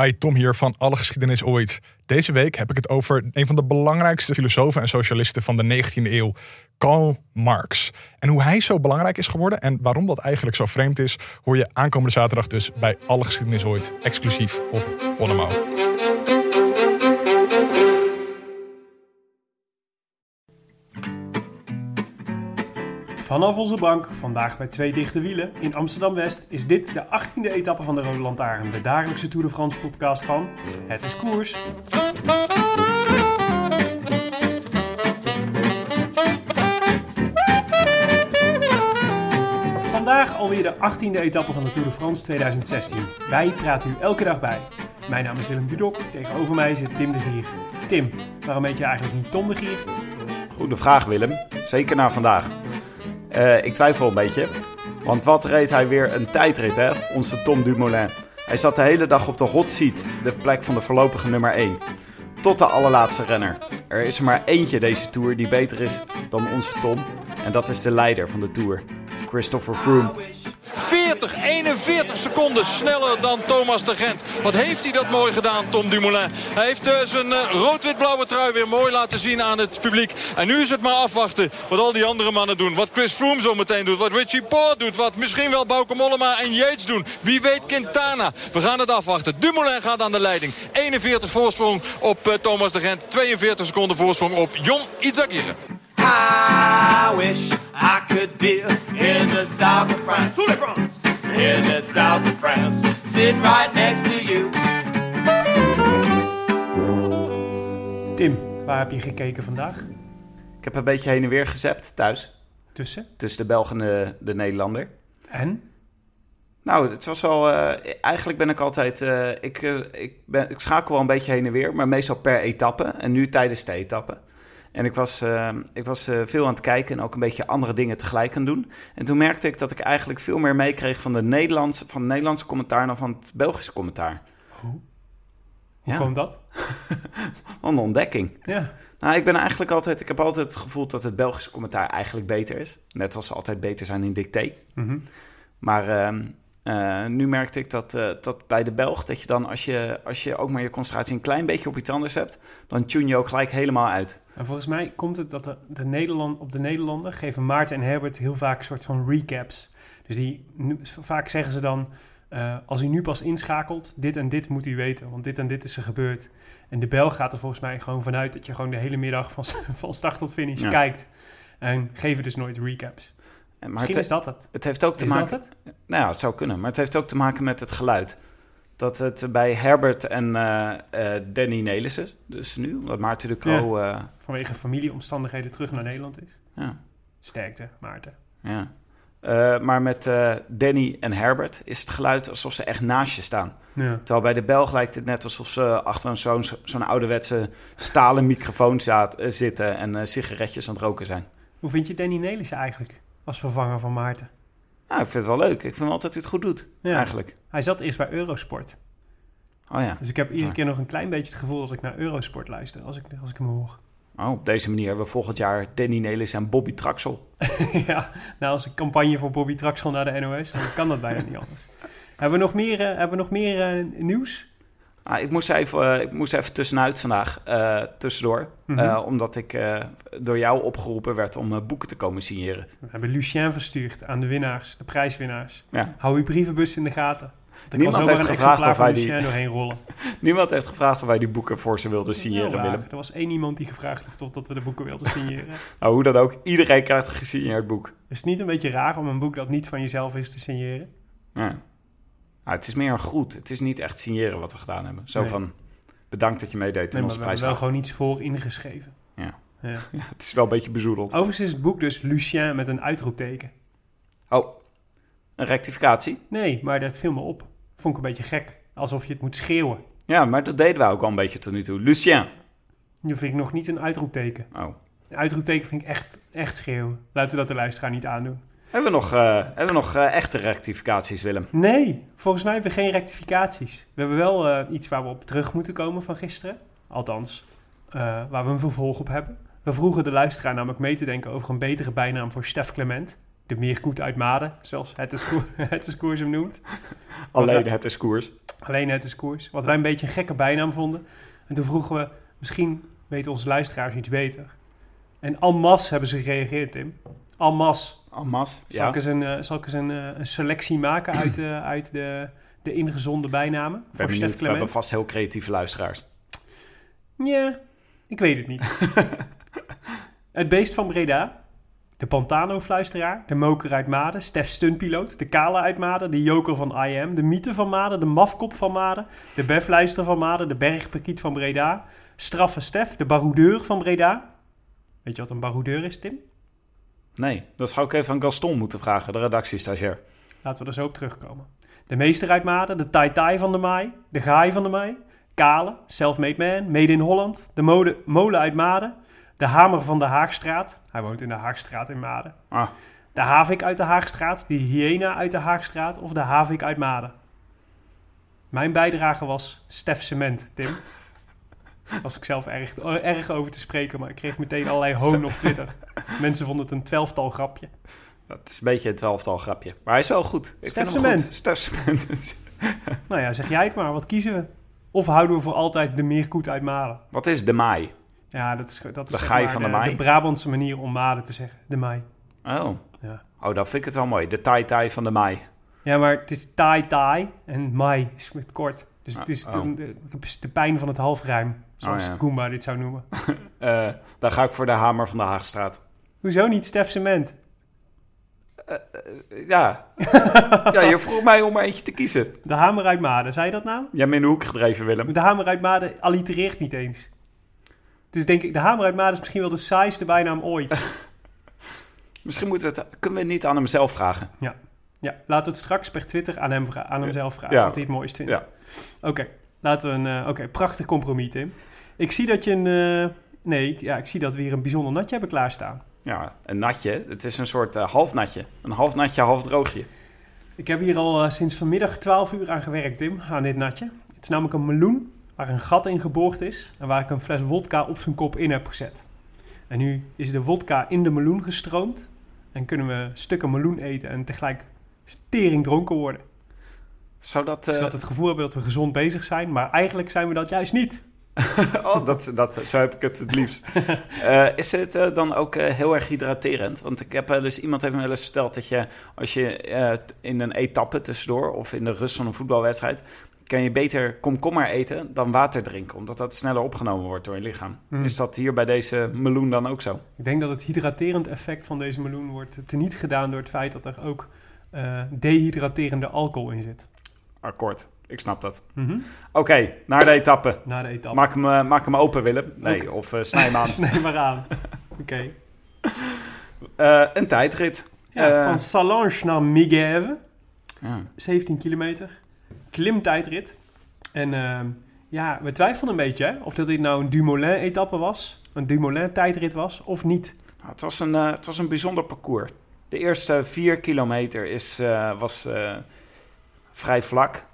Hi, Tom hier van Alle Geschiedenis Ooit. Deze week heb ik het over een van de belangrijkste filosofen en socialisten van de 19e eeuw, Karl Marx. En hoe hij zo belangrijk is geworden en waarom dat eigenlijk zo vreemd is, hoor je aankomende zaterdag dus bij Alle Geschiedenis Ooit, exclusief op Bonnemouw. Vanaf onze bank, vandaag bij Twee Dichte Wielen in Amsterdam-West, is dit de 18e etappe van de Rode Lantaarn, de dagelijkse Tour de France podcast van Het is Koers. Vandaag alweer de 18e etappe van de Tour de France 2016. Wij praten u elke dag bij. Mijn naam is Willem Dudok, tegenover mij zit Tim de Gier. Tim, waarom heet je eigenlijk niet Tom de Gier? Goede vraag, Willem. Zeker na vandaag. Uh, ik twijfel een beetje. Want wat reed hij weer een tijdrit, hè? Onze Tom Dumoulin. Hij zat de hele dag op de hot seat, de plek van de voorlopige nummer 1. Tot de allerlaatste renner. Er is er maar eentje deze Tour die beter is dan onze Tom. En dat is de leider van de Tour, Christopher Froome. 40, 41 seconden sneller dan Thomas de Gent. Wat heeft hij dat mooi gedaan, Tom Dumoulin. Hij heeft uh, zijn uh, rood-wit-blauwe trui weer mooi laten zien aan het publiek. En nu is het maar afwachten wat al die andere mannen doen. Wat Chris Froome zo meteen doet. Wat Richie Poort doet. Wat misschien wel Bauke Mollema en Yates doen. Wie weet Quintana. We gaan het afwachten. Dumoulin gaat aan de leiding. 41 voorsprong op uh, Thomas de Gent. 42 seconden voorsprong op Jon Izagirre. I wish I could be in the south of France. In the south of France. Sitting right next to you. Tim, waar heb je gekeken vandaag? Ik heb een beetje heen en weer gezept thuis. Tussen? Tussen de Belg en de, de Nederlander. En? Nou, het was wel. Uh, eigenlijk ben ik altijd. Uh, ik, uh, ik, ben, ik schakel wel een beetje heen en weer, maar meestal per etappe. En nu tijdens de etappe. En ik was, uh, ik was uh, veel aan het kijken en ook een beetje andere dingen tegelijk aan doen. En toen merkte ik dat ik eigenlijk veel meer meekreeg van, de Nederlands, van het Nederlandse commentaar dan van het Belgische commentaar. Hoe? Hoe ja. kwam dat? een ontdekking. Ja. Nou, ik ben eigenlijk altijd, ik heb altijd het gevoel dat het Belgische commentaar eigenlijk beter is. Net als ze altijd beter zijn in dicté. Mm -hmm. Maar uh, uh, nu merkte ik dat, uh, dat bij de Belg, dat je dan als je, als je ook maar je concentratie een klein beetje op iets anders hebt, dan tune je ook gelijk helemaal uit. En volgens mij komt het dat de, de Nederland, op de Nederlander geven Maarten en Herbert heel vaak een soort van recaps. Dus die, nu, vaak zeggen ze dan, uh, als u nu pas inschakelt, dit en dit moet u weten, want dit en dit is er gebeurd. En de Belg gaat er volgens mij gewoon vanuit dat je gewoon de hele middag van, van start tot finish ja. kijkt. En geven dus nooit recaps. Maar Misschien het, is dat het. Het heeft ook te is maken. dat het? Nou ja, het zou kunnen. Maar het heeft ook te maken met het geluid. Dat het bij Herbert en uh, uh, Danny Nelissen, dus nu, omdat Maarten de Croo... Ja, uh, vanwege familieomstandigheden terug naar Nederland is. Ja. Sterkte, Maarten. Ja. Maar met Danny en Herbert is het geluid alsof ze echt naast je staan. Ja. Terwijl bij de Belg lijkt het net alsof ze achter zo'n zo'n ouderwetse stalen microfoon zitten en sigaretjes aan het roken zijn. Hoe vind je Danny Nelissen eigenlijk? Als vervanger van Maarten. Nou, ik vind het wel leuk. Ik vind wel dat hij het goed doet, ja. eigenlijk. Hij zat eerst bij Eurosport. Oh ja. Dus ik heb iedere keer nog een klein beetje het gevoel als ik naar Eurosport luister, als ik, als ik hem hoor. Oh, op deze manier hebben we volgend jaar Danny Nelis en Bobby Traxel. ja, nou als een campagne voor Bobby Traxel naar de NOS, dan kan dat bijna niet anders. hebben we nog meer, uh, hebben we nog meer uh, nieuws? Ah, ik, moest even, uh, ik moest even tussenuit vandaag, uh, tussendoor. Mm -hmm. uh, omdat ik door jou opgeroepen werd om boeken te komen signeren. We hebben Lucien verstuurd aan de winnaars, de prijswinnaars. Ja. Hou uw brievenbus in de gaten. Niemand heeft gevraagd of wij die... doorheen rollen. Niemand heeft gevraagd of wij die boeken voor ze wilden signeren, Willem. Er was één iemand die gevraagd heeft of dat we de boeken wilden signeren. nou, hoe dan ook, iedereen krijgt een gesigneerd boek. Is het niet een beetje raar om een boek dat niet van jezelf is te signeren? Ja. Nou, het is meer een groet. Het is niet echt signeren wat we gedaan hebben. Zo nee. van, bedankt dat je meedeed nee, in onze prijs. We hebben wel gewoon iets voor ingeschreven. Ja. Ja. ja. het is wel een beetje bezoedeld. Overigens is het boek dus Lucien met een uitroepteken. Oh, een rectificatie? Nee, maar dat viel me op. Vond ik een beetje gek. Alsof je het moet schreeuwen. Ja, maar dat deden wij ook al een beetje tot nu toe. Lucien. Nu vind ik nog niet een uitroepteken. Oh. Een uitroepteken vind ik echt, echt schreeuwen. Laten we dat de luisteraar niet aandoen. Hebben we nog, eh, hebben we nog eh, echte rectificaties, Willem? Nee, volgens mij hebben we geen rectificaties. We hebben wel eh, iets waar we op terug moeten komen van gisteren. Althans, waar we een vervolg op hebben. We vroegen de luisteraar namelijk mee te denken over een betere bijnaam voor Stef Clement. De meerkoet uit Maden, zoals het is, het is koers hem noemt. Alleen het is koers. Alleen het is koers. Wat wij een beetje een gekke bijnaam vonden. En toen vroegen we, misschien weten onze luisteraars iets beter. En en hebben ze gereageerd, Tim. En masse. Almas. Zal Ja. ik eens een, eh, zal ik eens een, eh, een selectie maken uit, eh, uit de, de ingezonde bijnamen Ik ben voor Stef benieuwd. We hebben vast heel creatieve luisteraars. Ja, ik weet het niet. het beest van Breda. De Pantano-fluisteraar. De moker uit Maden. Stef Stuntpiloot. De Kala uit Maden. De joker van IM. De mythe van Maden. De mafkop van Maden. De befluister van Maden. De bergpakiet van Breda. Straffe Stef. De baroudeur van Breda. Weet je wat een baroudeur is, Tim? Nee, dat zou ik even aan Gaston moeten vragen, de redactiestagiair. Laten we er zo op terugkomen. De meester uit Maden, de Tai Tai van de Maai, de Gaai van de Maai, Kale, Self-Made Man, Made in Holland, de mode, molen uit Maden, de Hamer van de Haagstraat, hij woont in de Haagstraat in Maden, Ah, de Havik uit de Haagstraat, de Hyena uit de Haagstraat of de Havik uit Maden. Mijn bijdrage was Stef Cement, Tim. Was ik zelf erg, erg over te spreken, maar ik kreeg meteen allerlei hoon op Twitter. Mensen vonden het een twelftal grapje. dat is een beetje een twaalftal grapje. Maar hij is wel goed. Ik Stef vind hem goed. Stef. Nou ja, zeg jij het maar, wat kiezen we? Of houden we voor altijd de meerkoet uit Maden? Wat is de maai? Ja, dat is, dat is De zeg gaai maar van de? De Brabantse manier om maden te zeggen. De maai. Oh. Ja. oh, dat vind ik het wel mooi. De tai-tai van de maai. Ja, maar het is tai tai en mai is met kort. Dus het is Oh. de, de, de pijn van het halfrijm. Zoals Oh, ja. Goomba dit zou noemen. Eh dan ga ik voor de hamer van de Haagstraat. Hoezo niet Stef Cement? Ja. ja, je vroeg mij om er eentje te kiezen. De hamer uit Maden, zei je dat nou? In de hoek gedreven, Willem. De hamer uit Maden allitereert niet eens. Dus denk ik, de hamer uit Maden is misschien wel de saaiste bijnaam ooit. Misschien moeten we het, kunnen we het niet aan hem zelf vragen. Ja, laten we het straks per Twitter aan hem, aan hem zelf vragen. Ja. Wat hij het mooist vindt. Ja. Oké, laten we een... eh, Oké, prachtig compromis, Tim. Ik zie dat je een... eh, nee, ik- ja, ik zie dat we hier een bijzonder natje hebben klaarstaan. Ja, een natje. Het is een soort eh, half natje. Een half natje, half droogje. Ik heb hier al sinds vanmiddag 12 uur aan gewerkt, Tim, aan dit natje. Het is namelijk een meloen waar een gat in geboord is en waar ik een fles wodka op zijn kop in heb gezet. En nu is de wodka in de meloen gestroomd en kunnen we stukken meloen eten en tegelijk tering dronken worden. Zou dat... eh, Zodat we het gevoel hebben dat we gezond bezig zijn, maar eigenlijk zijn we dat juist niet. oh, dat, dat, zo heb ik het het liefst. Eh, is het eh, dan ook eh, heel erg hydraterend? Want ik heb eh, dus iemand heeft me wel eens verteld dat je als je eh, in een etappe tussendoor of in de rust van een voetbalwedstrijd kan je beter komkommer eten dan water drinken, omdat dat sneller opgenomen wordt door je lichaam. Hmm. Is dat hier bij deze meloen dan ook zo? Ik denk dat het hydraterend effect van deze meloen wordt teniet gedaan door het feit dat er ook eh, dehydraterende alcohol in zit. Akkoord, ik snap dat. Mhm. Oké, naar de etappe. Na de etappe. Maak hem, eh, maak hem open, Willem. Nee, of eh, snij hem aan. Snij maar aan. Oké. Een tijdrit. Ja, van Salange naar Megève. ja. 17 kilometer. Klimtijdrit. En ehm, ja, we twijfelden een beetje hè, of dat dit nou een Dumoulin-etappe was. Een Dumoulin-tijdrit was of niet. Nou, het, was een, het was een bijzonder parcours. De eerste vier kilometer is, eh, was eh, vrij vlak.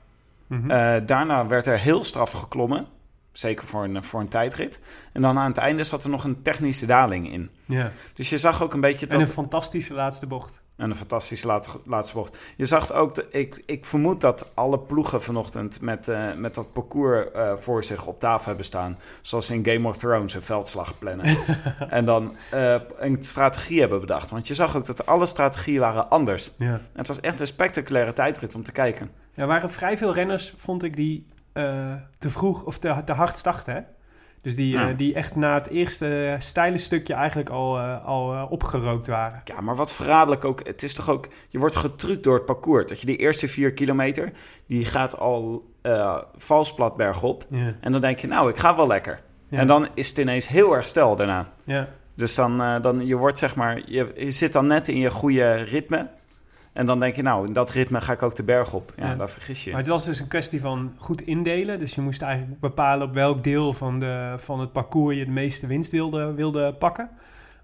Mhm. Eh, daarna werd er heel straf geklommen. Zeker voor een, voor een tijdrit. En dan aan het einde zat er nog een technische daling in. ja. Dus je zag ook een beetje dat... En een fantastische laatste bocht. En een fantastische laat- laatste bocht. Je zag ook, de, ik, ik vermoed dat alle ploegen vanochtend met, eh, met dat parcours eh, voor zich op tafel hebben staan. Zoals in Game of Thrones een veldslag plannen. en dan eh, een strategie hebben bedacht. Want je zag ook dat alle strategieën waren anders. Ja. En het was echt een spectaculaire tijdrit om te kijken. Er waren vrij veel renners, vond ik, die te vroeg of te, te hard starten. Hè? Dus die, Ja. eh, die echt na het eerste steile stukje eigenlijk al, eh, al eh, opgerookt waren. Ja, maar wat verraderlijk ook. Het is toch ook. Je wordt getrukt door het parcours. Dat je die eerste vier kilometer. die gaat al eh vals plat bergop. Ja. En dan denk je, nou, ik ga wel lekker. Ja. En dan is het ineens heel erg stel daarna. Ja. Dus dan, eh, dan je wordt zeg maar, je, je zit dan net in je goede ritme. En dan denk je, nou, in dat ritme ga ik ook de berg op. Ja, Ja. daar vergis je. Maar het was dus een kwestie van goed indelen. Dus je moest eigenlijk bepalen op welk deel van, de, van het parcours je de meeste winst wilde, wilde pakken.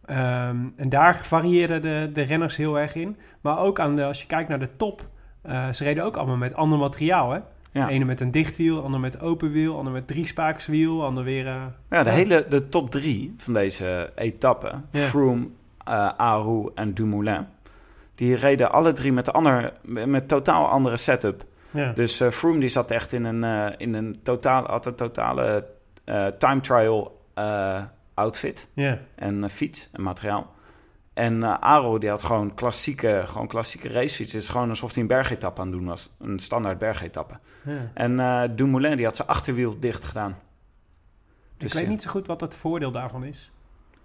Ehm, en daar varieerden de, de renners heel erg in. Maar ook aan de, als je kijkt naar de top, eh, ze reden ook allemaal met ander materiaal. Hè? Ja. De ene met een dicht wiel, ander met open wiel, ander met drie spakerswiel, ander weer... eh, Ja, de Ja. hele de top drie van deze etappe. Froome, eh Aru en Dumoulin, die reden alle drie met, ander, met totaal andere setup. ja. Dus eh, Froome die zat echt in een, eh, in een, totaal, had een totale eh, time trial outfit ja. en fiets en materiaal. En Aro die had gewoon klassieke, gewoon klassieke racefiets. Het is gewoon alsof hij een bergetappe aan het doen was. Een standaard bergetappe. ja. En Dumoulin die had zijn achterwiel dicht gedaan. Dus, ik weet niet zo goed wat het voordeel daarvan is.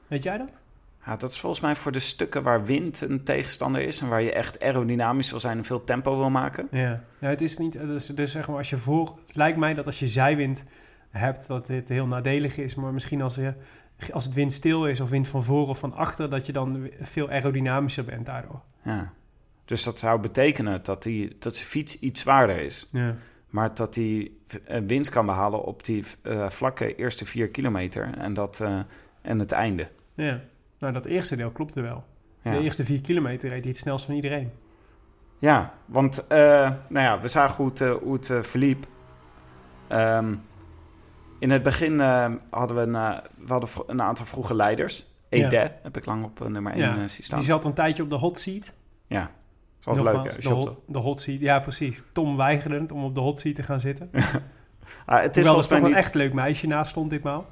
Weet jij dat? Ja, dat is volgens mij voor de stukken waar wind een tegenstander is... en waar je echt aerodynamisch wil zijn en veel tempo wil maken. Ja, ja het is niet. Dus, dus zeg maar, als je voor. Het lijkt mij dat als je zijwind hebt, dat dit heel nadelig is. Maar misschien als, je, als het wind stil is of wind van voor of van achter, dat je dan veel aerodynamischer bent daardoor. Ja. Dus dat zou betekenen dat, die, dat zijn fiets iets zwaarder is. Ja, Maar dat hij eh, winst kan behalen op die eh, vlakke eerste vier kilometer en, dat, eh, en het einde. ja. Nou, dat eerste deel klopte wel. Ja, De eerste vier kilometer reed hij het snelst van iedereen. ja want eh, nou ja, we zagen hoe het, eh, hoe het eh, verliep. Ehm, in het begin hadden we een, we hadden een aantal vroege leiders. Ja. Ede heb ik lang op nummer 1 Ja, zien staan. Die zat een tijdje op de hot seat. Ja, dat was leuk. De, hot, de hot seat. Ja, precies. Tom weigerde het om op de hot seat te gaan zitten. Ah, het is Terwijl er toch een echt leuk meisje naast stond ditmaal.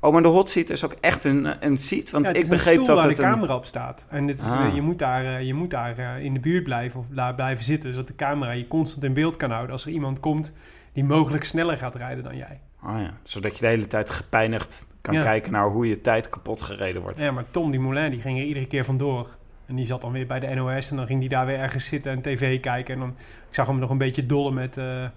Oh, maar de hot seat is ook echt een, een seat. Want ja, het ik is een begreep stoel dat waar het de een... camera op staat. En het is, Ah. eh, je moet daar, eh, je moet daar eh, in de buurt blijven of daar blijven zitten, zodat de camera je constant in beeld kan houden als er iemand komt die mogelijk sneller gaat rijden dan jij. Oh ja, zodat je de hele tijd gepijnigd kan Ja. kijken naar hoe je tijd kapot gereden wordt. Ja, maar Tom die Moulin die ging er iedere keer vandoor. En die zat dan weer bij de NOS en dan ging die daar weer ergens zitten en tv kijken. En dan, ik zag hem nog een beetje dollen met... eh, eh,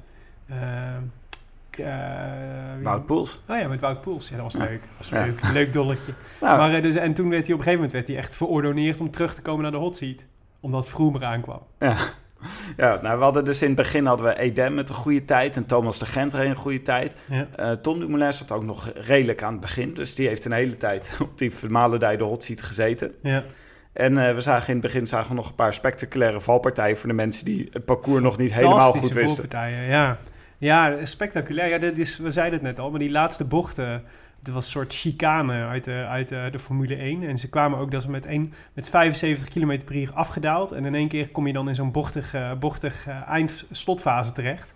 wie- Wout Poels. Oh ja, met Wout Poels. Ja, dat was leuk. Dat was Ja. leuk. Leuk dolletje. Nou, Maar, eh, dus, en toen werd hij op een gegeven moment werd hij echt verordoneerd om terug te komen naar de hot seat. Omdat Vroom eraan kwam. ja. ja, nou, we hadden dus in het begin hadden we Edem met een goede tijd en Thomas de Gent reed een goede tijd. Ja. Eh, Tom Dumoulin zat ook nog redelijk aan het begin, dus die heeft een hele tijd op die Maledij de hot seat gezeten. Ja. En we zagen in het begin zagen we nog een paar spectaculaire valpartijen voor de mensen die het parcours nog niet helemaal goed wisten. voorpartijen, ja. Ja, spectaculair. Ja, dat is, we zeiden het net al, maar die laatste bochten... Dat was een soort chicane uit, de, uit de, Formule 1. En ze kwamen ook dat ze met, met 75 km per uur afgedaald. En in één keer kom je dan in zo'n bochtig, eh, bochtig eh, eind-slotfase terecht.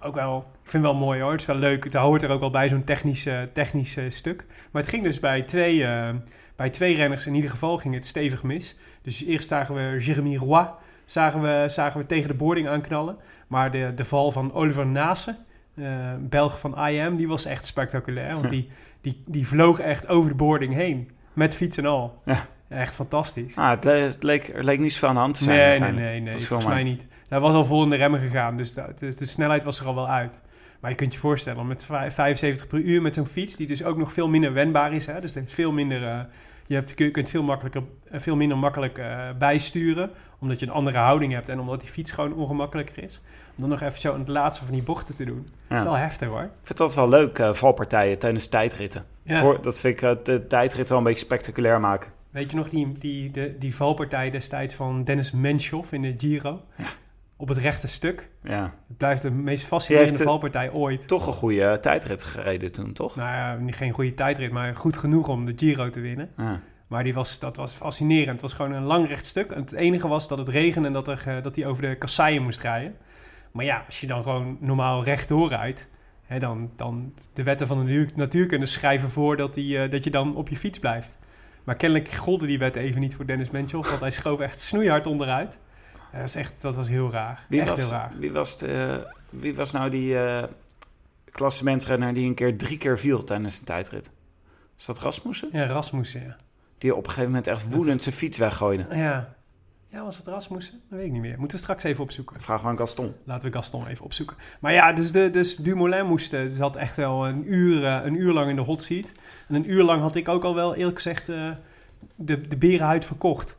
Ook wel, ik vind het wel mooi hoor. Het is wel leuk. Het hoort er ook wel bij, zo'n technisch, eh, technisch eh, stuk. Maar het ging dus bij twee, eh, bij twee renners in ieder geval ging het stevig mis. Dus eerst zagen we Jeremy Roy zagen we, zagen we tegen de boarding aanknallen. Maar de, de val van Oliver Nase, eh Belg van IM, die was echt spectaculair. Want die, die, die vloog echt over de boarding heen. Met fiets en al. Ja. Echt fantastisch. Ah, het, het leek, er leek niet zoveel aan de hand te zijn nee, nee, nee, is Volgens mij niet. Hij was al vol in de remmen gegaan. Dus de, de snelheid was er al wel uit. Maar je kunt je voorstellen, met vij- 75 per uur met zo'n fiets... die dus ook nog veel minder wendbaar is. Hè? Dus het heeft veel minder... eh, je, hebt, je kunt veel, makkelijker, eh, veel minder makkelijk eh, bijsturen... omdat je een andere houding hebt... en omdat die fiets gewoon ongemakkelijker is. Om dan nog even zo aan het laatste van die bochten te doen. Dat is Ja. wel heftig hoor. Ik vind dat wel leuk, eh, valpartijen tijdens tijdritten. Ja. Hoor, Dat vind ik de tijdrit wel een beetje spectaculair maken. Weet je nog die, die, de, die valpartij destijds van Dennis Menchoff in de Giro? Op het rechte stuk. Ja. Het blijft de meest fascinerende de- valpartij ooit. Toch een goede eh, tijdrit gereden toen, toch? Nou ja, niet- geen goede tijdrit, maar goed genoeg om de Giro te winnen. Ja. Maar die was, dat was fascinerend. Het was gewoon een lang recht stuk. En het enige was dat het regende en dat, er, eh, dat hij over de kasseien moest rijden. Maar ja, als je dan gewoon normaal rechtdoor rijdt... Hè, dan, dan de wetten van de natuur- natuurkunde schrijven voor dat, die, eh, dat je dan op je fiets blijft. Maar kennelijk golden die wetten even niet voor Dennis Menchoff... want hij schoof echt snoeihard onderuit. Dat, is echt, dat was heel raar. Wie, echt was, heel raar. wie, was de, wie was nou die eh klassementsrenner die een keer drie keer viel tijdens een tijdrit? Is dat Rasmussen? Ja, Rasmussen, ja. Die op een gegeven moment echt woedend zijn fiets weggooide. Ja. Ja, was het Rasmussen? Dat weet ik niet meer. Moeten we straks even opzoeken. Vraag maar aan Gaston. Laten we Gaston even opzoeken. Maar ja, dus, de, dus Dumoulin moest... eh, zat echt wel een uur, eh, een uur lang in de hot seat. En een uur lang had ik ook al wel, eerlijk gezegd, de, de berenhuid verkocht.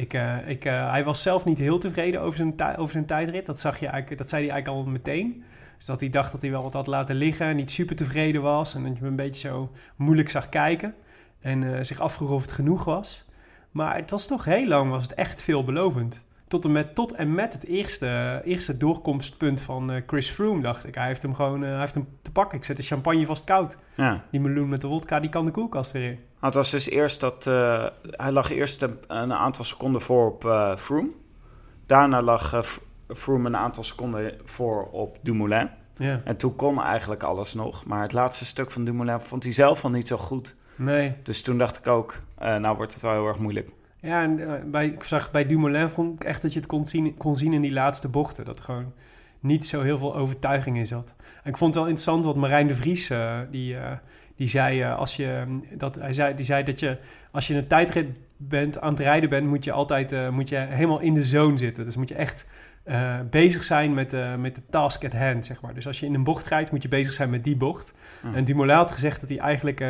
Ik, eh, ik, eh, hij was zelf niet heel tevreden over zijn, over zijn tijdrit. Dat, zag je eigenlijk, dat zei hij eigenlijk al meteen. Dus dat hij dacht dat hij wel wat had laten liggen. Niet super tevreden was. En dat je hem een beetje zo moeilijk zag kijken. En eh, zich afvroeg of het genoeg was. Maar het was toch heel lang was het echt veelbelovend. Tot en met, tot en met het eerste, eerste doorkomstpunt van Chris Froome, dacht ik. Hij heeft hem gewoon hij heeft hem te pakken. Ik zet de champagne vast koud. Ja. Die meloen met de wodka, die kan de koelkast weer in. Het was dus eerst dat... eh, hij lag eerst een, een aantal seconden voor op eh Froome. Daarna lag eh, Froome een aantal seconden voor op Dumoulin. Ja, En toen kon eigenlijk alles nog. Maar het laatste stuk van Dumoulin vond hij zelf al niet zo goed. nee. Dus toen dacht ik ook, nou wordt het wel heel erg moeilijk. Ja, en bij, ik zag bij Dumoulin vond ik echt dat je het kon zien, kon zien in die laatste bochten. Dat gewoon niet zo heel veel overtuiging in zat. En ik vond het wel interessant wat Marijn de Vries, die, die, zei, eh, als je, mm, dat, hij zei, die zei dat je als je een tijdrit bent, aan het rijden bent, moet je altijd eh, moet je helemaal in de zone zitten. Dus moet je echt eh, bezig zijn met, eh, met de task at hand, zeg maar. Dus als je in een bocht rijdt, moet je bezig zijn met die bocht. Hmm. En Dumoulin had gezegd dat hij eigenlijk...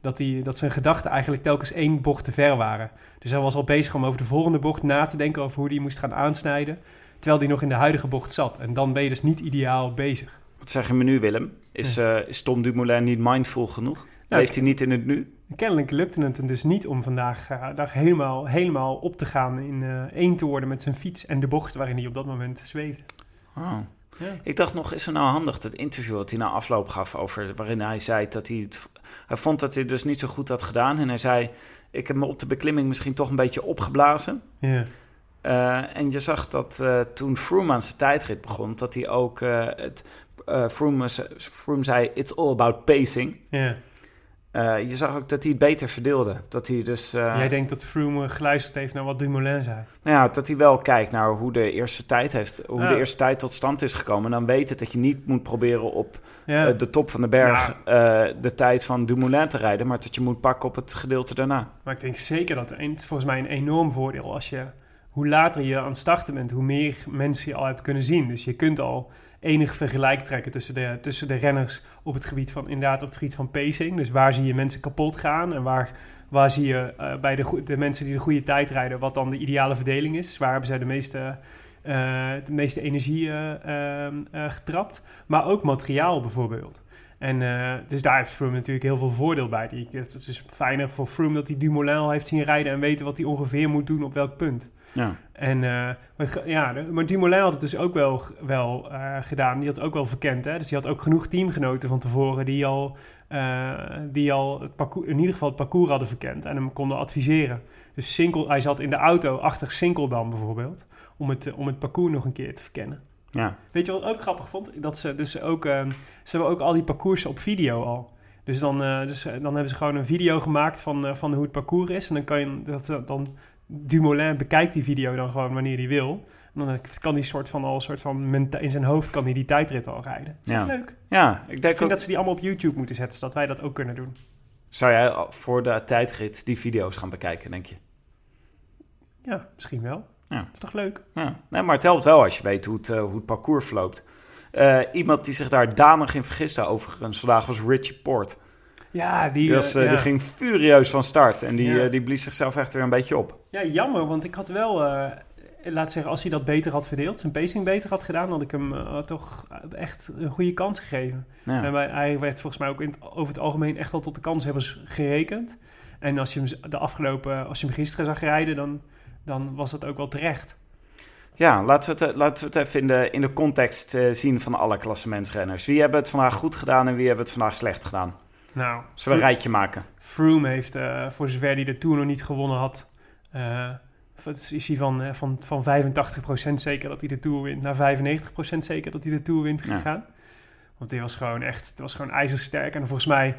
dat, hij, dat zijn gedachten eigenlijk telkens één bocht te ver waren. Dus hij was al bezig om over de volgende bocht na te denken over hoe hij moest gaan aansnijden. Terwijl hij nog in de huidige bocht zat. En dan ben je dus niet ideaal bezig. Wat zeg je me nu, Willem? Is, eh, is Tom Dumoulin niet mindful genoeg? Nou, Leeft hij niet in het nu? Kennelijk lukte het hem dus niet om vandaag eh, dag helemaal, helemaal op te gaan in eh, één te worden met zijn fiets en de bocht waarin hij op dat moment zweefde. Oh. Ja. Ik dacht nog, is er nou handig dat interview dat hij na afloop gaf over waarin hij zei dat hij het, hij vond dat hij dus niet zo goed had gedaan en hij zei ik heb me op de beklimming misschien toch een beetje opgeblazen. Ja, en je zag dat toen Froome aan zijn tijdrit begon, dat hij ook het eh Froome, Froome zei it's all about pacing. ja. Eh, je zag ook dat hij het beter verdeelde. Dat hij dus eh, Jij denkt dat Froome geluisterd heeft naar wat Dumoulin zei. Nou ja, dat hij wel kijkt naar hoe de eerste tijd, heeft, hoe Ja. de eerste tijd tot stand is gekomen. En dan weet het dat je niet moet proberen op Ja, eh, de top van de berg eh, de tijd van Dumoulin te rijden, maar dat je moet pakken op het gedeelte daarna. maar ik denk zeker dat het is volgens mij een enorm voordeel als je... Hoe later je aan het starten bent, hoe meer mensen je al hebt kunnen zien. Dus je kunt al enig vergelijk trekken tussen de, tussen de renners op het gebied van, inderdaad, op het gebied van pacing. Dus waar zie je mensen kapot gaan en waar, waar zie je eh, bij de, de mensen die de goede tijd rijden, wat dan de ideale verdeling is. Waar hebben zij de meeste, eh, de meeste energie eh, ehm, eh, getrapt. Maar ook materiaal bijvoorbeeld. En eh, dus daar heeft Froome natuurlijk heel veel voordeel bij. Die, het is fijner voor Froome dat hij Dumoulin al heeft zien rijden en weten wat hij ongeveer moet doen op welk punt. Ja. En, eh, maar, ja, maar Dumoulin had het dus ook wel, wel eh, gedaan. Die had ook wel verkend. Hè? Dus die had ook genoeg teamgenoten van tevoren die al, die al het parcours, in ieder geval het parcours hadden verkend en hem konden adviseren. Dus Sinkel, hij zat in de auto achter Sinkeldam bijvoorbeeld, om het, om het parcours nog een keer te verkennen. Ja. Weet je wat ik ook grappig vond? Dat ze dus ook, ehm, ze hebben ook al die parcoursen op video al. Dus dan, eh, dus, eh, dan hebben ze gewoon een video gemaakt van, eh, van hoe het parcours is. En dan kan je dat, dan Dumoulin bekijkt die video dan gewoon wanneer hij wil. En dan kan hij soort van al soort van in zijn hoofd kan hij die tijdrit al rijden. Is dat leuk? Ik ja, ik denk vind ook, dat ze die allemaal op YouTube moeten zetten, zodat wij dat ook kunnen doen. zou jij voor de tijdrit die video's gaan bekijken, denk je? Ja, misschien wel. Ja. Is toch leuk? Ja. Nee, maar het helpt wel als je weet hoe het, eh, hoe het parcours verloopt. Eh, iemand die zich daar danig in vergiste overigens vandaag was Richie Port. Ja, die, Die, was, eh, eh, die ja. ging furieus van start en die, Ja. die blies zichzelf echt weer een beetje op. Ja, jammer, want ik had wel, laat zeggen, als hij dat beter had verdeeld, zijn pacing beter had gedaan, had ik hem toch echt een goede kans gegeven. Ja. En wij- hij werd volgens mij ook in het- over het algemeen echt wel tot de kanshebbers gerekend. En als je hem de afgelopen, als je hem gisteren zag rijden, dan, dan was dat ook wel terecht. Ja, laten we het, eh, laten we het even in de, in de context eh, zien van alle klassementsrenners. Wie hebben het vandaag goed gedaan en wie hebben het vandaag slecht gedaan? Nou, Zullen we een rijtje maken? Froome heeft, eh, voor zover hij de Tour nog niet gewonnen had, is hij van, van, van 85% zeker dat hij de Tour wint, naar 95% zeker dat hij de Tour wint Ja. gegaan. Want hij was gewoon echt, het was gewoon ijzersterk. En volgens mij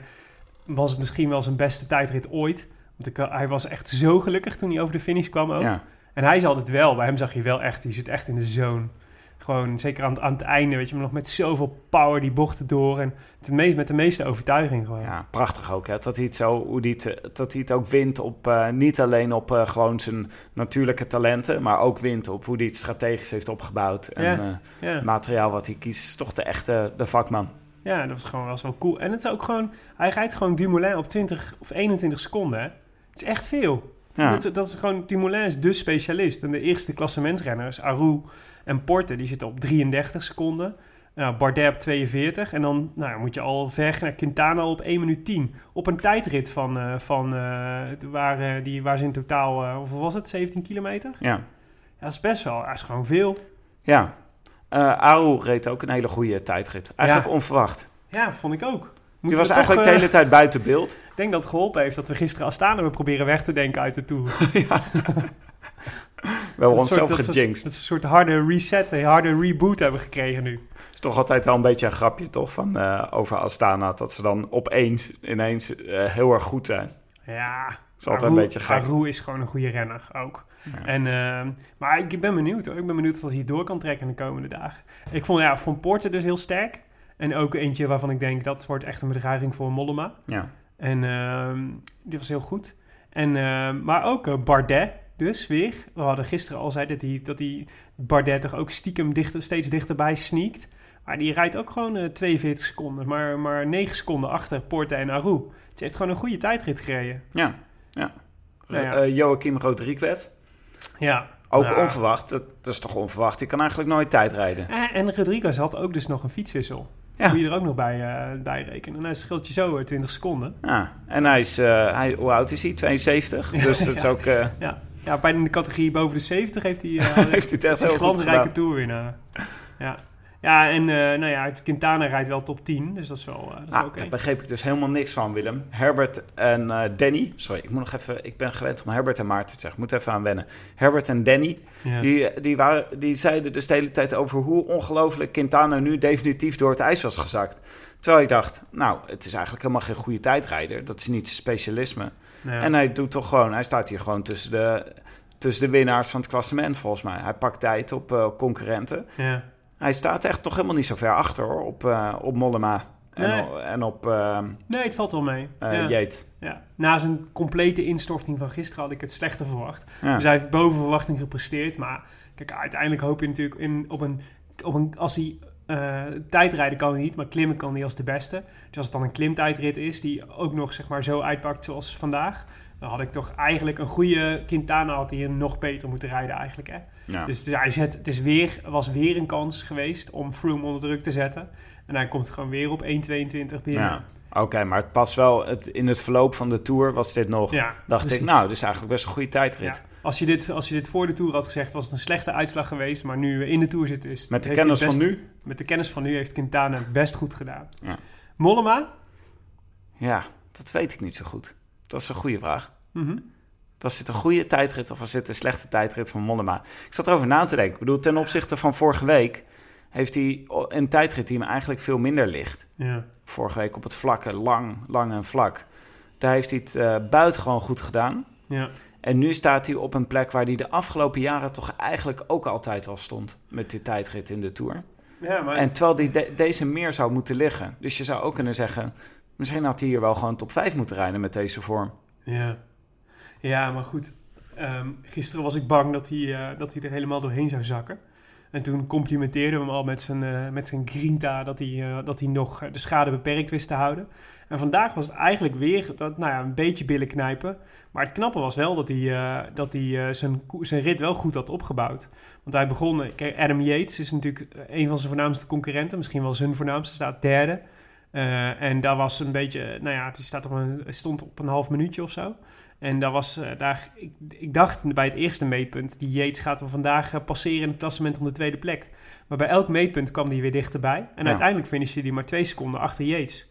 was het misschien wel zijn beste tijdrit ooit. Want ik, hij was echt zo gelukkig toen hij over de finish kwam ook. Ja. En hij is altijd wel, bij hem zag je wel echt, die zit echt in de zone. Gewoon, zeker aan, aan het einde, weet je, maar nog met zoveel power die bochten door. En meest, met de meeste overtuiging gewoon. ja, prachtig ook. Hè? Dat, hij het zo, hoe die het, dat hij het ook wint op, eh, niet alleen op eh, gewoon zijn natuurlijke talenten, maar ook wint op hoe hij het strategisch heeft opgebouwd. En Ja. eh, Ja. het materiaal wat hij kiest is toch de echte de vakman. Ja, dat was gewoon wel cool. En het is ook gewoon, hij rijdt gewoon Dumoulin op 20 of 21 seconden. Hè? Het is echt veel. Ja. Dat, is- dat is gewoon, Dumoulin is de specialist. En de eerste klassementsrenners, Aru en Porte, die zitten op 33 seconden. Nou, Bardet op 42. En dan nou, moet je al ver naar Quintana op 1 minuut 10. Op een tijdrit van, eh, van eh, waar, eh, die, waar ze in totaal, hoeveel was het, 17 kilometer? Ja, Ja. dat is best wel, dat is gewoon veel. Ja. Aru reed ook een hele goede tijdrit. Eigenlijk Ja. onverwacht. Ja, vond ik ook. Die was we eigenlijk toch, de eh, hele tijd buiten beeld. Ik denk dat het geholpen heeft dat we gisteren Astana hebben proberen weg te denken uit de Tour. We hebben onszelf soort- dat is- gejinxed. Dat is een soort harde reset, een harde reboot hebben we gekregen nu. is toch altijd wel een beetje een grapje, toch? Van, eh, over Astana. Dat ze dan opeens ineens eh, heel erg goed zijn. Ja, is altijd een beetje gek. Aru is gewoon een goede renner ook. Ja. En, ehm, maar ik ben benieuwd hoor. Ik ben benieuwd wat hij door kan trekken in de komende dagen. Ik vond ja, Van Poorten dus heel sterk. En ook eentje waarvan ik denk dat wordt echt een bedreiging voor Mollema. Ja. En ehm, die was heel goed. En, ehm, maar ook eh, Bardet dus weer. We hadden gisteren al zei dat hij, dat hij Bardet toch ook stiekem dichter, steeds dichterbij sneakt. Maar die rijdt ook gewoon eh, 42 seconden. Maar, maar 9 seconden achter Porte en Aru. Ze heeft gewoon een goede tijdrit gereden. Ja. ja. Nou ja. Eh, Joachim Rodriguez. Ja. Ook Nou, onverwacht. Dat, dat is toch onverwacht? Die kan eigenlijk nooit tijdrijden. eh, En Rodriguez had ook dus nog een fietswissel. Ja. Moet je er ook nog bij, eh, bij rekenen. En dan scheelt je zo eh, 20 seconden. Ja. En hij is, eh, hij, hoe oud is hij? 72. Dus dat is ook... eh, Ja, ja bij de categorie boven de 70 heeft hij... eh, heeft hij het echt een gedaan. toerwinnaar. Ja. Ja, en eh, nou ja, het Quintana rijdt wel top 10. Dus dat is wel, eh, dat is Ah. Daar begreep ik dus helemaal niks van, Willem. Herbert en eh, Danny. Sorry, ik moet nog even. Ik ben gewend om Herbert en Maarten te zeggen. Ik moet even aan wennen. Herbert en Danny. Ja. Die, die, waren, die zeiden dus de hele tijd over hoe ongelooflijk Quintana nu definitief door het ijs was gezakt. Terwijl ik dacht, nou, het is eigenlijk helemaal geen goede tijdrijder. Dat is niet zijn specialisme. Ja. En hij doet toch gewoon, hij staat hier gewoon tussen de, tussen de winnaars van het klassement volgens mij. Hij pakt tijd op concurrenten. ja. Hij staat echt toch helemaal niet zo ver achter hoor, op, eh, op Mollema en, Nee. op- en op eh Nee, het valt wel mee. eh, ja. Ja. Na zijn complete instorting van gisteren had ik het slechter verwacht. Ja. Dus hij heeft boven verwachting gepresteerd. Maar kijk, uiteindelijk hoop je natuurlijk in, op, een, op een... Als hij eh, tijdrijden kan hij niet, maar klimmen kan hij als de beste. Dus als het dan een klimtijdrit is die ook nog zeg maar zo uitpakt zoals vandaag... dan had ik toch eigenlijk een goede Quintana had hij nog beter moeten rijden eigenlijk. Hè? Ja. Dus hij zet, het is weer, was weer een kans geweest om Froome onder druk te zetten. En hij komt gewoon weer op 1.22 binnen. Ja. Oké, maar het past wel. Het, in het verloop van de tour was dit nog. Ja, dacht precies. ik, nou, dit is eigenlijk best een goede tijdrit. Ja. Als, je dit, als je dit voor de Tour had gezegd, was het een slechte uitslag geweest. Maar nu we in de Tour zitten, is Met de kennis van nu. Met de kennis van nu heeft Quintana het best goed gedaan. Ja. Mollema? Ja, dat weet ik niet zo goed. Dat is een goede vraag. Mhm. Was dit een goede tijdrit of was dit een slechte tijdrit van Mollema? Ik zat erover na te denken. Ik bedoel, ten opzichte van vorige week heeft hij een tijdrit die hem eigenlijk veel minder ligt. Ja. Vorige week op het vlakke, lang, lang en vlak. Daar heeft hij het eh buitengewoon goed gedaan. Ja. En nu staat hij op een plek waar hij de afgelopen jaren toch eigenlijk ook altijd al stond. Met die tijdrit in de Tour. ja, maar En terwijl die de- deze meer zou moeten liggen. Dus je zou ook kunnen zeggen... Misschien had hij hier wel gewoon top 5 moeten rijden met deze vorm. Ja, ja maar goed. Ehm, gisteren was ik bang dat hij, eh, dat hij er helemaal doorheen zou zakken. En toen complimenteerden we hem al met zijn, eh, met zijn grinta dat hij, eh, dat hij nog de schade beperkt wist te houden. En vandaag was het eigenlijk weer dat, nou ja, een beetje billen knijpen. Maar het knappe was wel dat hij, dat hij zijn, zijn rit wel goed had opgebouwd. Want hij begon... Adam Yates is natuurlijk een van zijn voornaamste concurrenten. Misschien wel zijn voornaamste, staat derde. Eh, en daar was een beetje, nou ja, die staat op een, stond op een half minuutje of zo. En daar was, eh, daar, ik, ik dacht bij het eerste meetpunt, die Yates gaat hem vandaag eh, passeren in het klassement om de tweede plek. Maar bij elk meetpunt kwam hij weer dichterbij. En Ja. uiteindelijk finishte hij maar twee seconden achter Yates.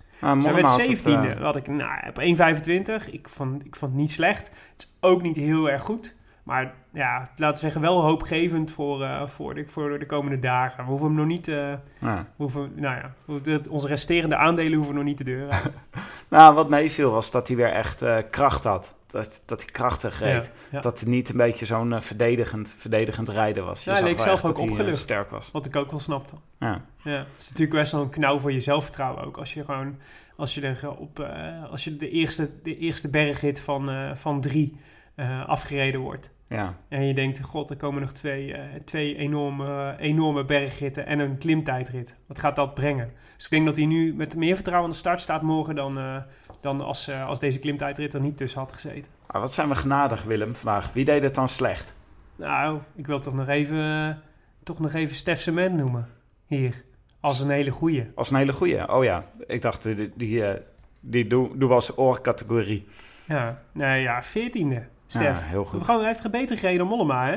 Werd had het, 17e. eh, had ik, nou, op 1,25. Ik vond, ik vond het niet slecht. Het is ook niet heel erg goed. Maar ja, laten we zeggen, wel hoopgevend voor, eh, voor, de, voor de komende dagen. We hoeven hem nog niet... ja. we hoeven, nou ja, de- onze resterende aandelen hoeven nog niet de deur uit. Nou, wat meeviel was dat hij weer echt eh, kracht had. Dat, dat hij krachtig reed. Ja. Dat hij niet een beetje zo'n verdedigend, verdedigend rijden was. Je Ja, hij leek wel zelf ook opgelucht. sterk was. Wat ik ook wel snapte. Ja. Ja, het is natuurlijk best wel een knauw voor je zelfvertrouwen ook. Als je gewoon, als je er op, als je de eerste, de eerste bergrit van, eh, van drie eh, afgereden wordt. Ja, En je denkt, god, er komen nog twee, eh, twee enorme, enorme bergritten en een klimtijdrit. Wat gaat dat brengen? Dus ik denk dat hij nu met meer vertrouwen aan de start staat morgen dan, eh, dan als, als deze klimtijdrit er niet tussen had gezeten. maar wat zijn we genadig, Willem, vandaag. Wie deed het dan slecht? Nou, ik wil toch nog even, toch nog even Stef Cement noemen. Hier, als een hele goeie. Als een hele goeie. Oh ja, ik dacht, die, die, die doen doe we als oorcategorie. Ja, nee, ja, veertiende. Stef. Ja, heel goed. Gewoon, hij heeft beter gereden dan Mollema, hè?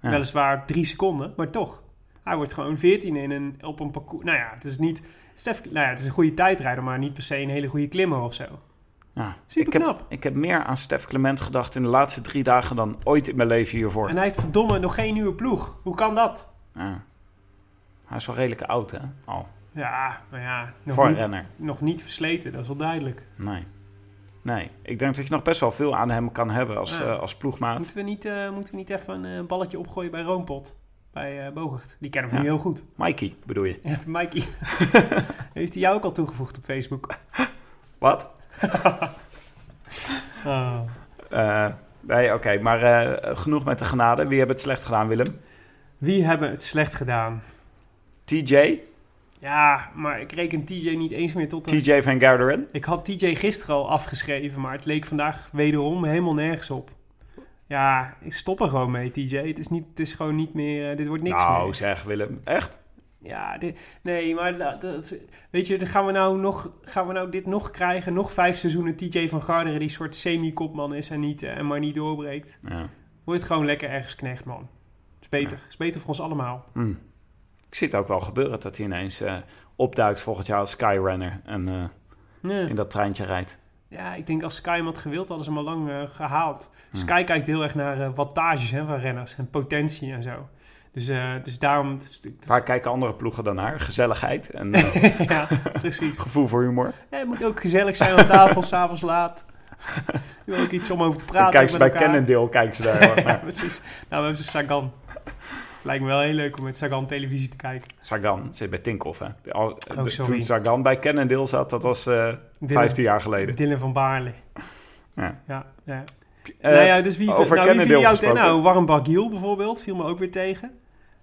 Ja. Weliswaar drie seconden, maar toch. Hij wordt gewoon 14 in een, op een parcours. Nou ja, het is niet. Stef, nou ja, het is een goede tijdrijder, maar niet per se een hele goede klimmer of zo. Ja. Super ik, heb, knap. ik heb meer aan Stef Clement gedacht in de laatste drie dagen dan ooit in mijn leven hiervoor. En hij heeft verdomme nog geen nieuwe ploeg. Hoe kan dat? Ja. Hij is wel redelijk oud, hè? Al. Ja, maar ja, nog, voor niet, renner. nog niet versleten, dat is wel duidelijk. Nee. Nee. Ik denk dat je nog best wel veel aan hem kan hebben als, Ja. eh, als ploegmaat. Moeten we niet, eh, moeten we niet even een eh, balletje opgooien bij Roompot? Bij eh Bogert. Die kennen we Ja. nu heel goed. Mikey, bedoel je? Ja, Mikey. heeft hij jou ook al toegevoegd op Facebook? Wat? Oh. Nee, oké. maar genoeg met de genade. Wie hebben het slecht gedaan, Willem? Wie hebben het slecht gedaan? TJ? Ja, maar ik reken TJ niet eens meer tot een... TJ van Garderen? Ik had TJ gisteren al afgeschreven, maar het leek vandaag wederom helemaal nergens op. Ja, ik stop er gewoon mee, TJ. Het is, niet, het is gewoon niet meer... eh, dit wordt niks Nou, meer. zeg Willem. Echt? Ja, dit, nee, maar dat, dat- weet je, dan gaan we, nou nog, gaan we nou dit nog krijgen? Nog vijf seizoenen TJ van Garderen die soort semi-kopman is en, niet, eh, en maar niet doorbreekt. Ja. Wordt gewoon lekker ergens knecht, man. Is beter. Is beter voor ons allemaal. Hm. Ik zie het ook wel gebeuren dat hij ineens eh, opduikt volgend jaar als Skyrunner en eh, Ja. in dat treintje rijdt. Ja, ik denk als Sky hem had gewild, hadden ze hem al lang eh, gehaald. Hm. Sky kijkt heel erg naar wattages hè, van renners en potentie en zo. Dus, dus daarom... Waar kijken andere ploegen dan naar? Gezelligheid en ja, precies. gevoel voor humor. Ja, het moet ook gezellig zijn aan tafel, s'avonds laat. Je wil ook iets om over te praten kijken ze bij elkaar. Cannondale, kijken ze daar ja, precies. Nou, we hebben ze Sagan. Lijkt me wel heel leuk om met Sagan televisie te kijken. Sagan zit bij Tinkoff, hè? Al, Oh, sorry. toen Sagan bij Cannondale zat, dat was eh Dylan- 15 jaar geleden. Dylan van Baarle. Ja. Ja, ja. Eh, nou ja, dus wie, over nou, wie jou? Nou, Warren Barguil bijvoorbeeld viel me ook weer tegen.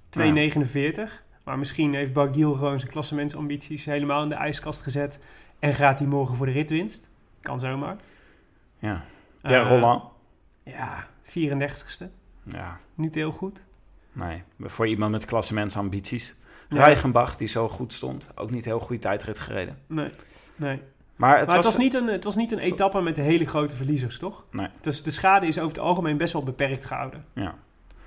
2,49. Maar misschien heeft Barguil gewoon zijn klassementsambities helemaal in de ijskast gezet. En gaat hij morgen voor de ritwinst. Kan zomaar. Ja. Eh, Roland. Ja, 34ste. Ja, Niet heel goed. Nee. Voor iemand met klassementsambities. Ja. Reichenbach, die zo goed stond, ook niet heel goede tijdrit gereden. Nee, nee. Maar het maar was... het was, niet een, het was niet een etappe met hele grote verliezers, toch? Nee. Dus de schade is over het algemeen best wel beperkt gehouden. Ja.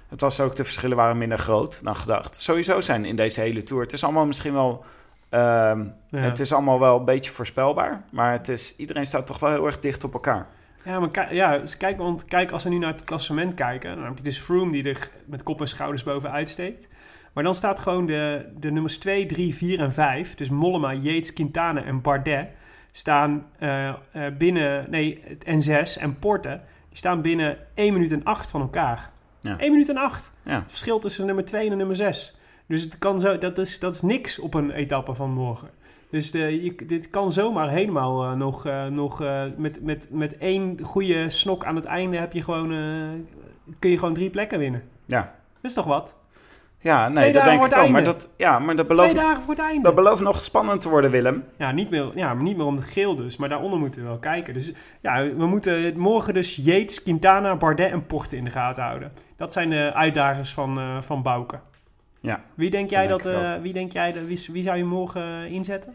Het was ook, de verschillen waren minder groot dan gedacht. Sowieso zijn in deze hele Tour, het is allemaal misschien wel... ehm, Ja. Het is allemaal wel een beetje voorspelbaar, maar het is, iedereen staat toch wel heel erg dicht op elkaar. Ja, maar ja, dus kijk, want kijk, als we nu naar het klassement kijken, dan heb je dus Froome die er met kop en schouders bovenuit steekt. Maar dan staat gewoon de, de nummers 2, 3, 4 en 5, dus Mollema, Yates, Quintana en Bardet, staan eh, binnen, nee, en 6 en Porte, die staan binnen 1 minuut en 8 van elkaar. Ja. 1 minuut en 8. Ja. Het verschil tussen nummer 2 en nummer 6. Dus het kan zo, dat, is, dat is niks op een etappe van morgen. Dus de, je, dit kan zomaar helemaal eh, nog, eh, nog eh, met, met, met één goede snok aan het einde heb je gewoon, kun je gewoon drie plekken winnen. Ja, Dat is toch wat? ja nee, Twee dat denk ik ook. Maar dat, ja, maar dat Twee dagen voor het einde. dat belooft nog spannend te worden, Willem. Ja, niet meer, ja, maar niet meer om het geel dus. Maar daaronder moeten we wel kijken. Dus ja, we moeten morgen dus Yates, Quintana, Bardet en Porte in de gaten houden. Dat zijn de uitdagers van, van Bouke. Ja. Wie denk jij Dat denk eh, wie denk jij wie, wie zou je morgen eh, inzetten?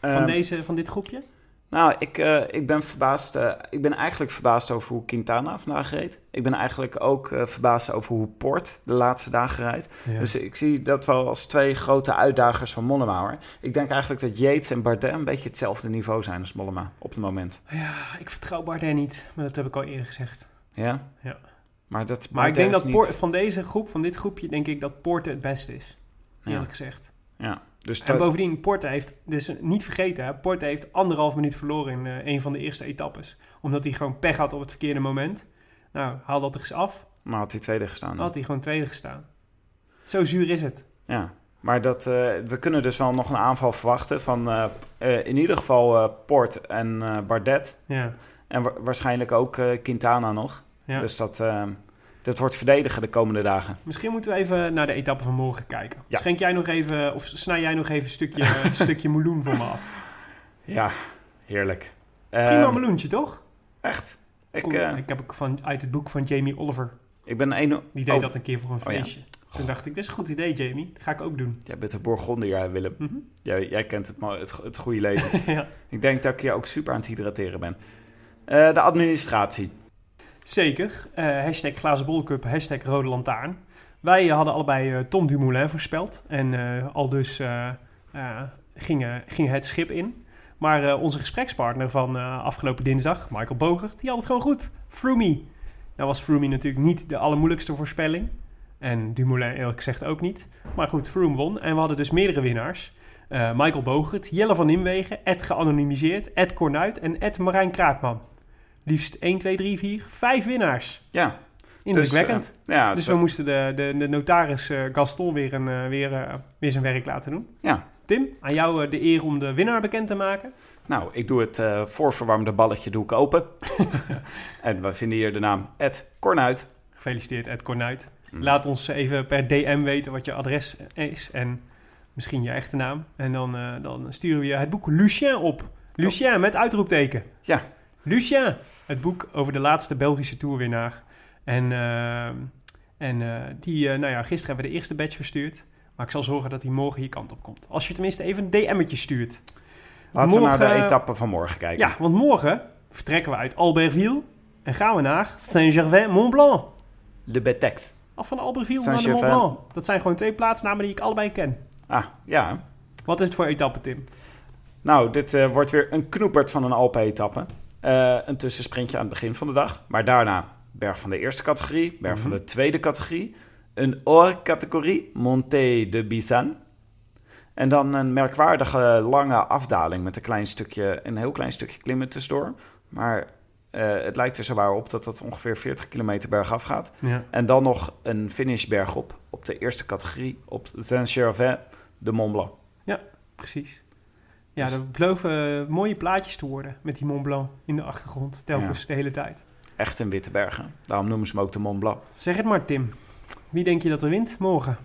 Van, Ehm, deze, van dit groepje? Nou, ik, eh, ik ben verbaasd. eh, ik ben eigenlijk verbaasd over hoe Quintana vandaag reed. Ik ben eigenlijk ook eh, verbaasd over hoe Port de laatste dagen rijdt. Dus ik zie dat wel als twee grote uitdagers van Mollema. Hoor. Ik denk eigenlijk dat Yates en Bardet een beetje hetzelfde niveau zijn als Mollema op het moment. Ja, ik vertrouw Bardet niet. Maar dat heb ik al eerder gezegd. Ja? Ja. Maar, dat, Maar ik denk dat niet- van deze groep, van dit groepje, denk ik dat Porte het beste is. Ja. Eerlijk gezegd. Ja, dus En dat- bovendien, Porte heeft, dus niet vergeten, hè, Porte heeft anderhalf minuut verloren in eh, een van de eerste etappes. Omdat hij gewoon pech had op het verkeerde moment. Nou, haal dat er eens af. maar had hij tweede gestaan. Dan had hij gewoon tweede gestaan. Zo zuur is het. Ja, maar dat, eh, we kunnen dus wel nog een aanval verwachten van eh, in ieder geval Port en Bardet. Ja. En wa- waarschijnlijk ook Quintana nog. Ja. Dus dat, eh, dat wordt verdedigen de komende dagen. Misschien moeten we even naar de etappe van morgen kijken. Ja. Schenk jij nog even, of snij jij nog even een stukje, een stukje meloen voor me af? Ja, heerlijk. Prima Ehm, meloentje, toch? Echt. Ik, Komt- eh, ik heb ook van, uit het boek van Jamie Oliver. ik ben een... Die deed oh, dat een keer voor een Oh ja. feestje. Toen dacht ik, dit is een goed idee, Jamie. Dat ga ik ook doen. Jij bent een Bourgondier, Willem. Mhm. Jij, jij kent het, het, het goede leven. ja. ik denk dat ik je ook super aan het hydrateren ben. Eh, de administratie. Zeker. Eh hashtag glazen bolcup, hashtag rode lantaarn. Wij hadden allebei eh, Tom Dumoulin voorspeld. En eh, al dus ging, ging het schip in. Maar onze gesprekspartner van afgelopen dinsdag, Michael Bogert, die had het gewoon goed. Froomey. Nou was Froomey natuurlijk niet de allermoeilijkste voorspelling. En Dumoulin eerlijk gezegd ook niet. Maar goed, Froome won. En we hadden dus meerdere winnaars. Michael Bogert, Jelle van Nimwegen, Ed geanonimiseerd, Ed Kornuit en Ed Marijn Kraakman. Liefst 1, 2, 3, 4, 5 winnaars. Ja. Indrukwekkend. Dus, eh, ja, Dus zo- we moesten de, de, de notaris eh, Gaston weer, een, eh, weer, weer zijn werk laten doen. ja. Tim, aan jou de eer om de winnaar bekend te maken. Nou, ik doe het voorverwarmde balletje doe ik open. en we vinden hier de naam Ed Kornuit. Gefeliciteerd Ed Kornuit. Mm. Laat ons even per DM weten wat je adres is en misschien je echte naam. En dan, dan sturen we je het boek Lucien op. Lucien met uitroepteken. Ja. Lucien, het boek over de laatste Belgische toerwinnaar. En, eh, en eh, die, eh, nou ja, gisteren hebben we de eerste badge verstuurd. Maar ik zal zorgen dat hij morgen hier kant op komt. Als je tenminste even een DM'tje stuurt. Laten we naar de etappe van morgen kijken. Ja, want morgen vertrekken we uit Albertville en gaan we naar Saint-Gervais-Mont-Blanc. Le Betext. Af van Albertville naar de Mont. Blanc. Dat zijn gewoon twee plaatsnamen die ik allebei ken. Ah, ja. Wat is het voor etappe, Tim? Nou, dit eh, wordt weer een knoepert van een Alpe-etappe. Eh, een tussensprintje aan het begin van de dag. Maar daarna berg van de eerste categorie, berg van de tweede categorie. Een hors-categorie, Montée de Bizan. En dan een merkwaardige lange afdaling met een, klein stukje, een heel klein stukje klimmen tussendoor. Maar eh, het lijkt er zowaar op dat dat ongeveer 40 kilometer bergaf gaat. Ja. En dan nog een finishberg op, op de eerste categorie, op Saint-Gervais de Mont Blanc. Precies. Ja, Dus- dat beloven eh, mooie plaatjes te worden met die Mont Blanc in de achtergrond. Telkens de hele tijd. Echt een witte bergen. Daarom noemen ze hem ook de Mont Blanc. Zeg het maar, Tim. Wie denk je dat er wint morgen?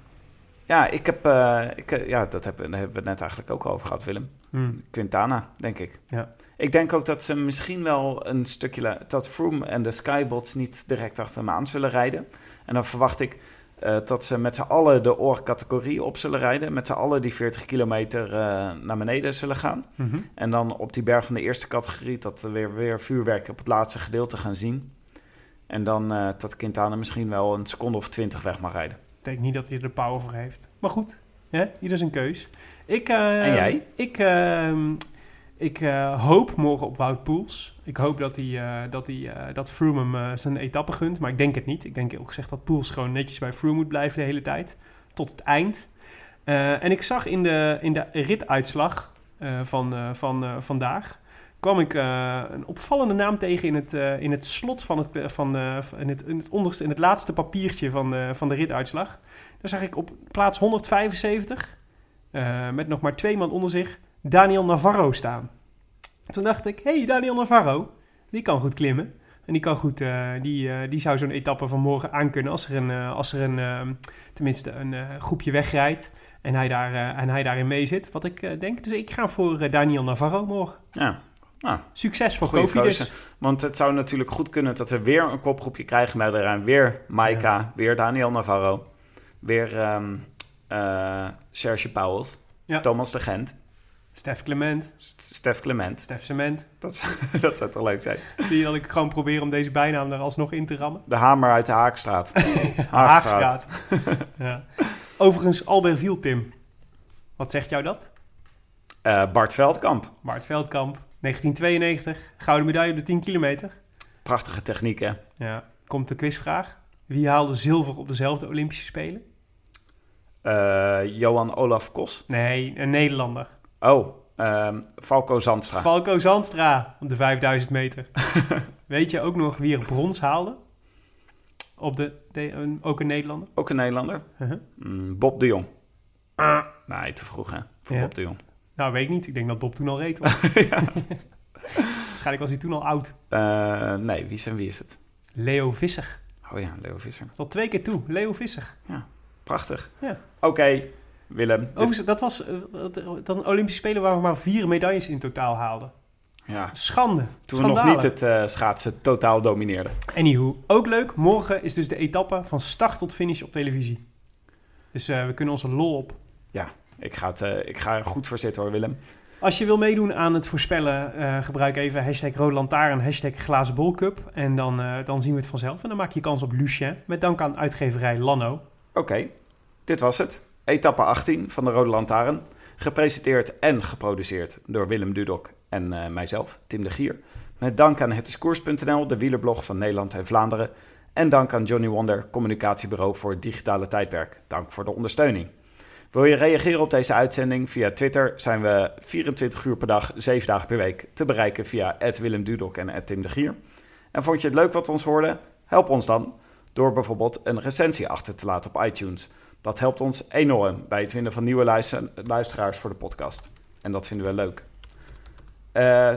Ja, ik heb, eh, ik, eh, ja dat hebben, daar hebben we het net eigenlijk ook over gehad, Willem. Hm. Quintana, denk ik. Ja. Ik denk ook dat ze misschien wel een stukje... dat Froome en de Skybots niet direct achter hem aan zullen rijden. En dan verwacht ik eh, dat ze met z'n allen de oorcategorie op zullen rijden. Met z'n allen die 40 kilometer eh, naar beneden zullen gaan. Mhm. En dan op die berg van de eerste categorie... dat we weer, weer vuurwerk op het laatste gedeelte gaan zien. En dan eh, dat Quintana misschien wel een seconde of twintig weg mag rijden. Ik denk niet dat hij er de power voor heeft. Maar goed, hè? ieder zijn keus. Ik, En jij? Ik, eh, ik eh, hoop morgen op Wout Poels. Ik hoop dat, hij, eh, dat, hij, eh, dat Froome hem zijn etappe gunt. Maar ik denk het niet. Ik denk ook gezegd dat Poels gewoon netjes bij Froome moet blijven de hele tijd. Tot het eind. En ik zag in de, in de rituitslag van, van vandaag... kwam ik een opvallende naam tegen in het, in het slot van het, van, in het, in het onderste, in het laatste papiertje van, van de rituitslag. Daar zag ik op plaats 175, eh, met nog maar twee man onder zich, Daniel Navarro staan. Toen dacht ik, hey, Daniel Navarro, die kan goed klimmen. En die, kan goed, eh, die, eh, die zou zo'n etappe van morgen aankunnen als er, een, eh, als er een, eh, tenminste een groepje wegrijdt en hij, daar, en hij daarin mee zit. Wat ik denk. Dus ik ga voor Daniel Navarro morgen. Ja, nou, Succes voor Kofi dus. Want het zou natuurlijk goed kunnen dat we weer een kopgroepje krijgen met eraan weer Maika, weer Daniel Navarro, weer ehm eh, Serge Pauwels, Ja. Thomas de Gent, Stef Clement, Stef Clement. Stef Cement. Dat, zou- dat zou toch leuk zijn. Zie je dat ik gewoon probeer om deze bijnaam er alsnog in te rammen? De hamer uit de Haakstraat. Haagstraat. ja. Overigens, Albertville, Tim. Wat zegt jou dat? Eh, Bart Veldkamp. Bart Veldkamp, 1992, gouden medaille op de 10 kilometer. Prachtige techniek, hè? Ja. Komt de quizvraag. Wie haalde zilver op dezelfde Olympische Spelen? Eh, Johan Olaf Kos. Nee, een Nederlander. Oh, ehm, Falco Zandstra. Falco Zandstra op de 5000 meter. Weet je ook nog wie er brons haalde? Op de, ook een Nederlander? Ook een Nederlander. Uh-huh. Mm, Bob de Jong. Nee, te vroeg, hè? Voor Ja. Bob de Jong. Nou, weet ik niet. Ik denk dat Bob toen al reed was. Waarschijnlijk was hij toen al oud. Eh, nee, wie, zijn, wie is het? Leo Visser. Oh ja, Leo Visser. Tot twee keer toe, Leo Visser. Prachtig. Ja. Oké, Willem. Overigens, dat was eh, dat een Olympische Spelen waar we maar vier medailles in totaal haalden. ja. Schande. Toen we nog niet het eh, schaatsen totaal domineerden. Anywho, ook leuk. Morgen is dus de etappe van start tot finish op televisie. Dus eh, we kunnen onze lol op. Ik ga, het, eh, ik ga er goed voor zitten hoor, Willem. Als je wil meedoen aan het voorspellen, eh, gebruik even hashtag Rode Lantaarn, hashtag Glazen Cup. En dan, eh, dan zien we het vanzelf. En dan maak je kans op Lucien. Met dank aan uitgeverij Lanno. Oké, dit was het. Etappe 18 van de Rode Lantaarn. Gepresenteerd en geproduceerd door Willem Dudok en eh, mijzelf, Tim de Gier. Met dank aan hetiskoers.nl, de wielerblog van Nederland en Vlaanderen. En dank aan Johnny Wonder, communicatiebureau voor het digitale tijdperk. Dank voor de ondersteuning. Wil je reageren op deze uitzending? Via Twitter zijn we 24 uur per dag, 7 dagen per week te bereiken via Willem Dudok en Tim de Gier. En vond je het leuk wat we ons hoorden? Help ons dan door bijvoorbeeld een recensie achter te laten op iTunes. Dat helpt ons enorm bij het vinden van nieuwe luister- luisteraars voor de podcast. En dat vinden we leuk. Eh,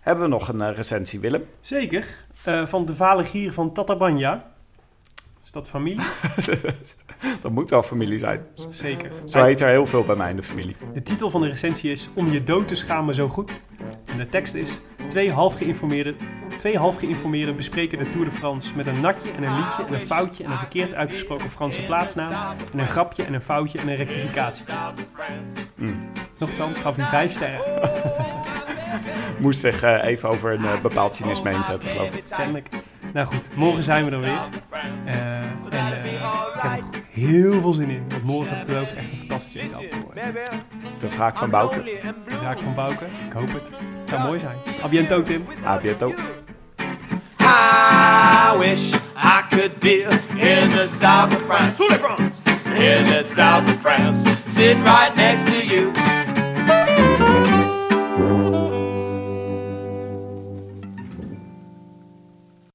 hebben we nog een eh, recensie, Willem? Zeker. eh, van de vale gier van Tatabanya. Is dat familie? dat moet wel familie zijn. Zeker. Zo heet er heel veel bij mij in de familie. De titel van de recensie is Om je dood te schamen zo goed. En de tekst is Twee half geïnformeerden, twee half geïnformeerden bespreken de Tour de France met een natje en een liedje en een foutje en een verkeerd uitgesproken Franse plaatsnaam en een grapje en een foutje en een rectificatie. Mm. Nochtans gaf hij vijf sterren. Moest zich eh, even over een eh, bepaald cynisme heen zetten, geloof ik. Kennelijk. Nou goed, morgen zijn we er weer. Eh, en ik heb er heel veel zin in. Want morgen belooft echt een fantastische etappe te worden. De vraag van Bouke. De zaak van Bouke, ik hoop het. Het zou mooi zijn. A biento, Tim. A bientôt. I wish I could be in the south of France. In the south of France, sitting right next to you.